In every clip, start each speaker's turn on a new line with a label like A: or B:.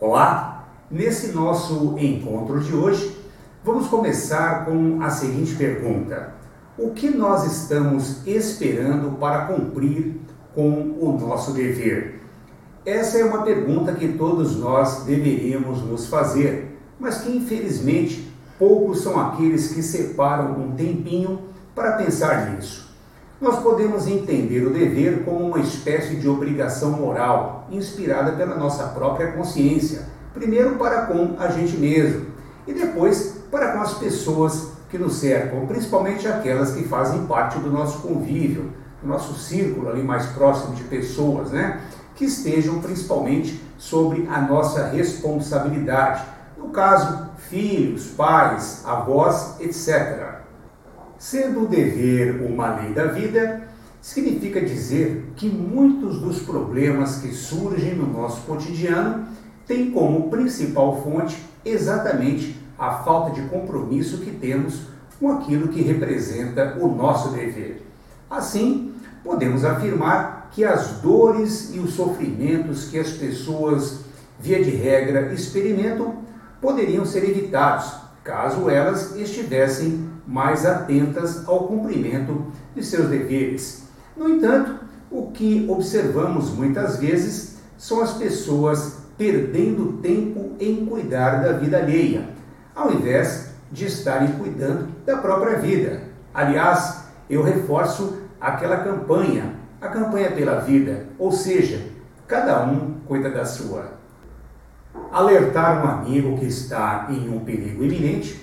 A: Olá! Nesse nosso encontro de hoje, vamos começar com a seguinte pergunta: O que nós estamos esperando para cumprir com o nosso dever? Essa é uma pergunta que todos nós deveríamos nos fazer, mas que infelizmente poucos são aqueles que separam um tempinho para pensar nisso. Nós podemos entender o dever como uma espécie de obrigação moral, inspirada pela nossa própria consciência, primeiro para com a gente mesmo e depois para com as pessoas que nos cercam, principalmente aquelas que fazem parte do nosso convívio, do nosso círculo ali mais próximo de pessoas, né? Que estejam principalmente sobre a nossa responsabilidade. No caso, filhos, pais, avós, etc. Sendo o dever uma lei da vida, significa dizer que muitos dos problemas que surgem no nosso cotidiano têm como principal fonte exatamente a falta de compromisso que temos com aquilo que representa o nosso dever. Assim, podemos afirmar que as dores e os sofrimentos que as pessoas, via de regra, experimentam poderiam ser evitados caso elas estivessem mais atentas ao cumprimento de seus deveres. No entanto, o que observamos muitas vezes são as pessoas perdendo tempo em cuidar da vida alheia, ao invés de estarem cuidando da própria vida. Aliás, eu reforço aquela campanha, a campanha pela vida, ou seja, cada um cuida da sua. Alertar um amigo que está em um perigo iminente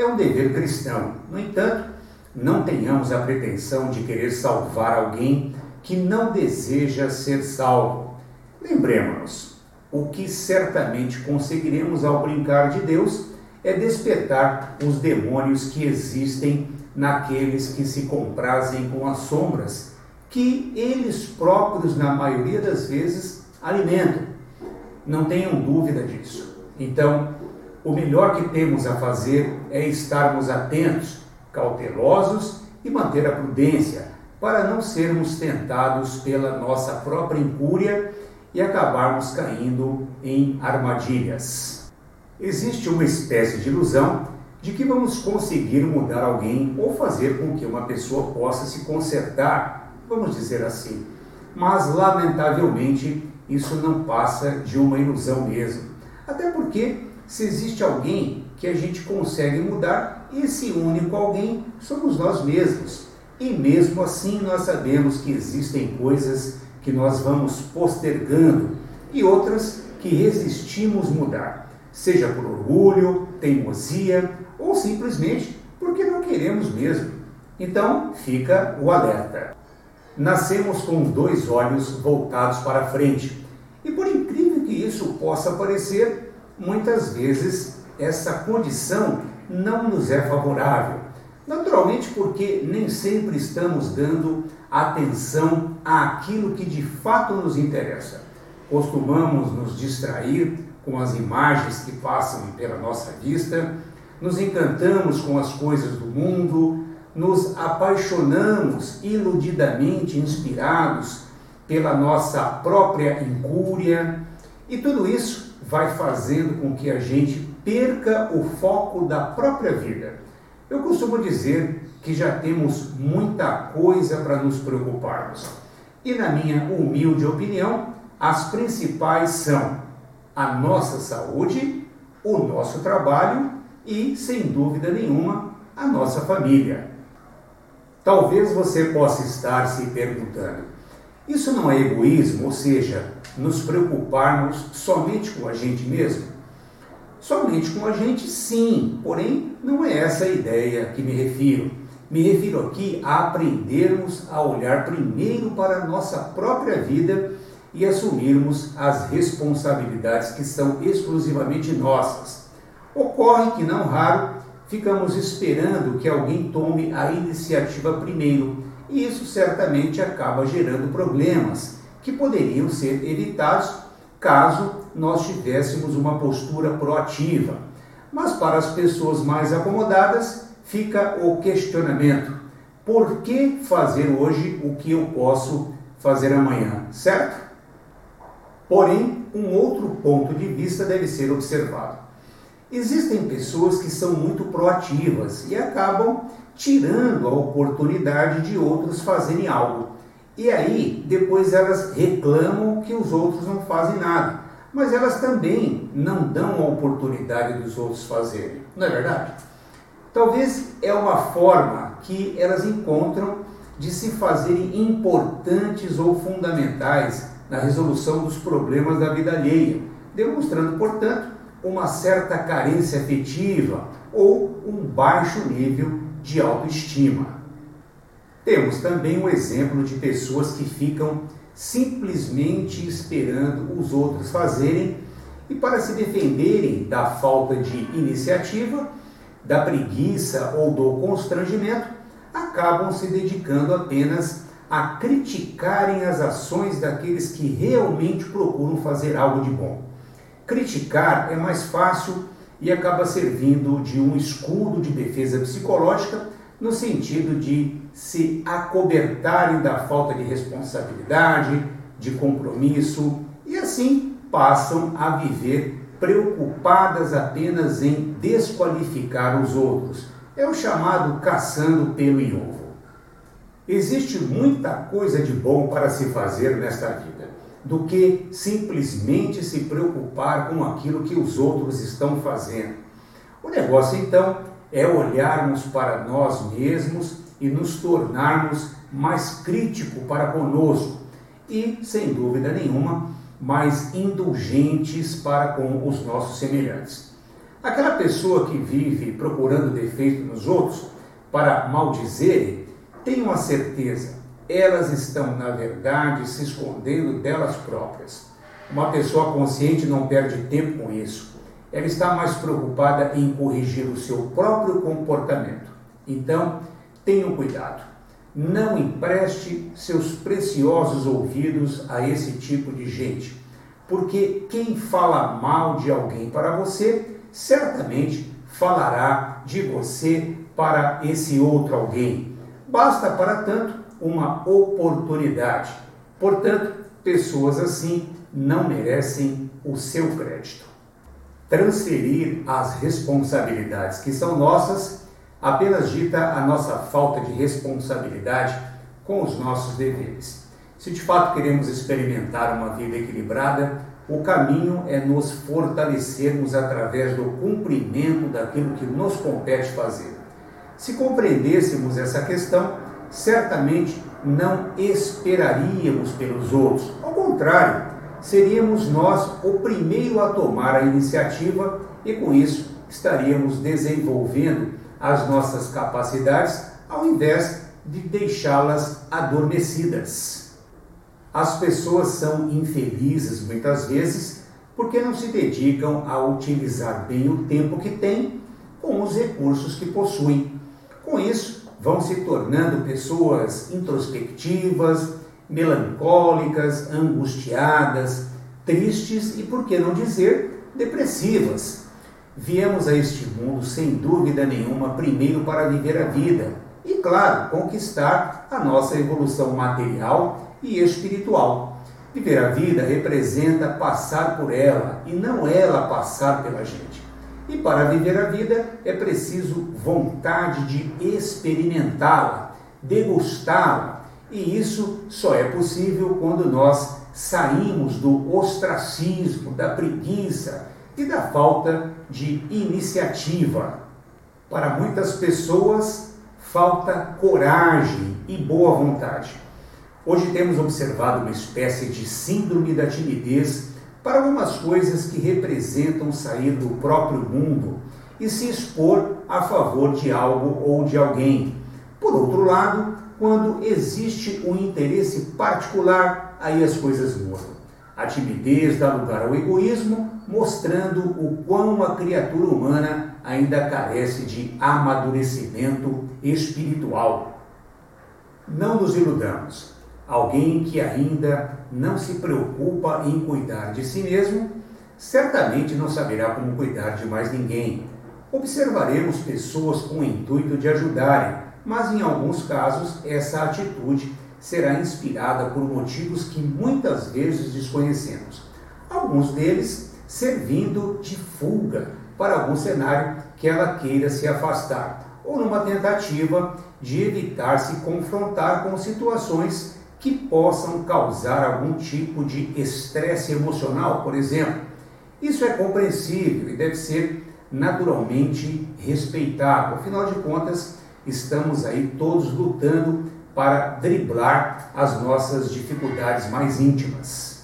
A: é um dever cristão. No entanto, não tenhamos a pretensão de querer salvar alguém que não deseja ser salvo. Lembremos-nos, o que certamente conseguiremos ao brincar de Deus é despertar os demônios que existem naqueles que se comprazem com as sombras, que eles próprios, na maioria das vezes, alimentam. Não tenham dúvida disso. Então, o melhor que temos a fazer é estarmos atentos, cautelosos e manter a prudência para não sermos tentados pela nossa própria incúria e acabarmos caindo em armadilhas. Existe uma espécie de ilusão de que vamos conseguir mudar alguém ou fazer com que uma pessoa possa se consertar, vamos dizer assim. Mas, lamentavelmente, isso não passa de uma ilusão mesmo. Até porque se existe alguém que a gente consegue mudar, esse único alguém somos nós mesmos. E mesmo assim nós sabemos que existem coisas que nós vamos postergando e outras que resistimos mudar, seja por orgulho, teimosia ou simplesmente porque não queremos mesmo. Então fica o alerta. Nascemos com dois olhos voltados para frente. E por incrível que isso possa parecer, muitas vezes essa condição não nos é favorável. Naturalmente, porque nem sempre estamos dando atenção àquilo que de fato nos interessa. Costumamos nos distrair com as imagens que passam pela nossa vista, nos encantamos com as coisas do mundo, nos apaixonamos iludidamente inspirados pela nossa própria incúria, e tudo isso vai fazendo com que a gente perca o foco da própria vida. Eu costumo dizer que já temos muita coisa para nos preocuparmos. E, na minha humilde opinião, as principais são a nossa saúde, o nosso trabalho e, sem dúvida nenhuma, a nossa família. Talvez você possa estar se perguntando: isso não é egoísmo, ou seja, nos preocuparmos somente com a gente mesmo? Somente com a gente, sim, porém não é essa a ideia que me refiro. Me refiro aqui a aprendermos a olhar primeiro para a nossa própria vida e assumirmos as responsabilidades que são exclusivamente nossas. Ocorre que, não raro, ficamos esperando que alguém tome a iniciativa primeiro, e isso certamente acaba gerando problemas que poderiam ser evitados caso nós tivéssemos uma postura proativa. Mas para as pessoas mais acomodadas, fica o questionamento: por que fazer hoje o que eu posso fazer amanhã, certo? Porém, um outro ponto de vista deve ser observado. Existem pessoas que são muito proativas e acabam tirando a oportunidade de outros fazerem algo. E aí, depois elas reclamam que os outros não fazem nada. Mas elas também não dão a oportunidade dos outros fazerem. Não é verdade? Talvez é uma forma que elas encontram de se fazerem importantes ou fundamentais na resolução dos problemas da vida alheia, demonstrando, portanto, uma certa carência afetiva ou um baixo nível de autoestima. Temos também um exemplo de pessoas que ficam simplesmente esperando os outros fazerem e, para se defenderem da falta de iniciativa, da preguiça ou do constrangimento, acabam se dedicando apenas a criticarem as ações daqueles que realmente procuram fazer algo de bom. Criticar é mais fácil e acaba servindo de um escudo de defesa psicológica no sentido de se acobertarem da falta de responsabilidade, de compromisso e assim passam a viver preocupadas apenas em desqualificar os outros. É o chamado caçando pelo em ovo. Existe muita coisa de bom para se fazer nesta vida, do que simplesmente se preocupar com aquilo que os outros estão fazendo. O negócio então é olharmos para nós mesmos e nos tornarmos mais crítico para conosco e, sem dúvida nenhuma, mais indulgentes para com os nossos semelhantes. Aquela pessoa que vive procurando defeito nos outros para maldizerem, tenham a certeza, elas estão, na verdade, se escondendo delas próprias. Uma pessoa consciente não perde tempo com isso. Ela está mais preocupada em corrigir o seu próprio comportamento. Então, tenham cuidado. Não empreste seus preciosos ouvidos a esse tipo de gente, porque quem fala mal de alguém para você, certamente falará de você para esse outro alguém. Basta, para tanto, uma oportunidade. Portanto, pessoas assim não merecem o seu crédito. Transferir as responsabilidades que são nossas apenas dita a nossa falta de responsabilidade com os nossos deveres. Se de fato queremos experimentar uma vida equilibrada, o caminho é nos fortalecermos através do cumprimento daquilo que nos compete fazer. Se compreendêssemos essa questão, certamente não esperaríamos pelos outros. Ao contrário, seríamos nós o primeiro a tomar a iniciativa e, com isso, estaríamos desenvolvendo as nossas capacidades ao invés de deixá-las adormecidas. As pessoas são infelizes muitas vezes porque não se dedicam a utilizar bem o tempo que têm com os recursos que possuem. Com isso, vão se tornando pessoas introspectivas, melancólicas, angustiadas, tristes e, por que não dizer, depressivas. Viemos a este mundo, sem dúvida nenhuma, primeiro para viver a vida e, claro, conquistar a nossa evolução material e espiritual. Viver a vida representa passar por ela e não ela passar pela gente. E para viver a vida é preciso vontade de experimentá-la, degustá-la. E isso só é possível quando nós saímos do ostracismo, da preguiça e da falta de iniciativa. Para muitas pessoas, falta coragem e boa vontade. Hoje temos observado uma espécie de síndrome da timidez para algumas coisas que representam sair do próprio mundo e se expor a favor de algo ou de alguém. Por outro lado, quando existe um interesse particular, aí as coisas mudam. A timidez dá lugar ao egoísmo, mostrando o quão a criatura humana ainda carece de amadurecimento espiritual. Não nos iludamos. Alguém que ainda não se preocupa em cuidar de si mesmo, certamente não saberá como cuidar de mais ninguém. Observaremos pessoas com o intuito de ajudarem, mas em alguns casos essa atitude será inspirada por motivos que muitas vezes desconhecemos. alguns deles servindo de fuga para algum cenário que ela queira se afastar, ou numa tentativa de evitar se confrontar com situações que possam causar algum tipo de estresse emocional, por exemplo. Isso é compreensível e deve ser naturalmente respeitado. Afinal de contas, estamos aí todos lutando para driblar as nossas dificuldades mais íntimas.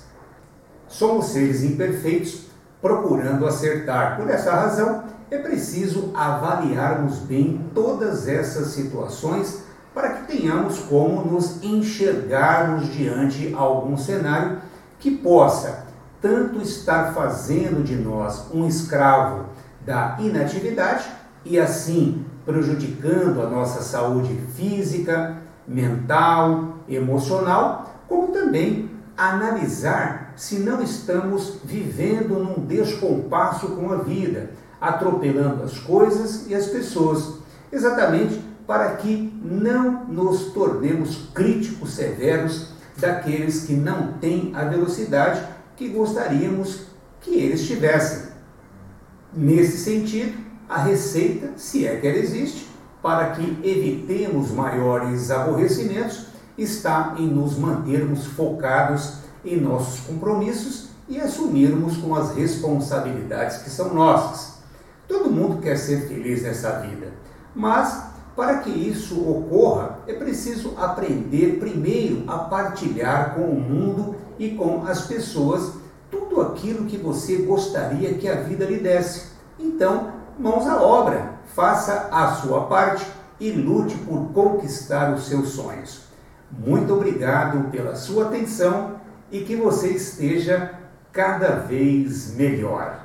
A: Somos seres imperfeitos procurando acertar. Por essa razão, é preciso avaliarmos bem todas essas situações para que tenhamos como nos enxergarmos diante algum cenário que possa tanto estar fazendo de nós um escravo da inatividade e assim prejudicando a nossa saúde física, mental, emocional, como também analisar se não estamos vivendo num descompasso com a vida, atropelando as coisas e as pessoas, exatamente para que não nos tornemos críticos severos daqueles que não têm a velocidade que gostaríamos que eles tivessem. Nesse sentido, a receita, se é que ela existe, para que evitemos maiores aborrecimentos, está em nos mantermos focados em nossos compromissos e assumirmos com as responsabilidades que são nossas. Todo mundo quer ser feliz nessa vida, mas para que isso ocorra, é preciso aprender primeiro a partilhar com o mundo e com as pessoas tudo aquilo que você gostaria que a vida lhe desse. Então, mãos à obra, faça a sua parte e lute por conquistar os seus sonhos. Muito obrigado pela sua atenção e que você esteja cada vez melhor.